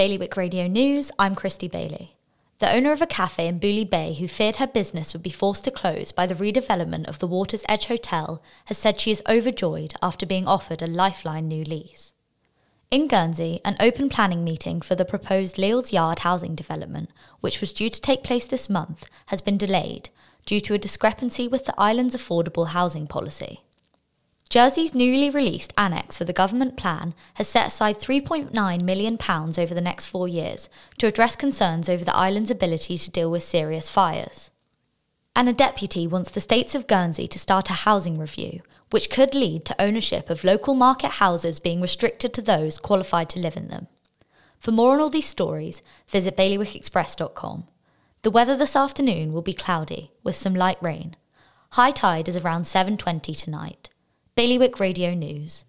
Bailiwick Radio News, I'm Christy Bailey. The owner of a cafe in Bouley Bay who feared her business would be forced to close by the redevelopment of the Water's Edge Hotel has said she is overjoyed after being offered a lifeline new lease. In Guernsey, an open planning meeting for the proposed Leale's Yard housing development, which was due to take place this month, has been delayed due to a discrepancy with the island's affordable housing policy. Jersey's newly released annex for the government plan has set aside £3.9 million over the next four years to address concerns over the island's ability to deal with serious fires. And a deputy wants the states of Guernsey to start a housing review, which could lead to ownership of local market houses being restricted to those qualified to live in them. For more on all these stories, visit bailiwickexpress.com. The weather this afternoon will be cloudy with some light rain. High tide is around 7:20 tonight. Bailiwick Radio News.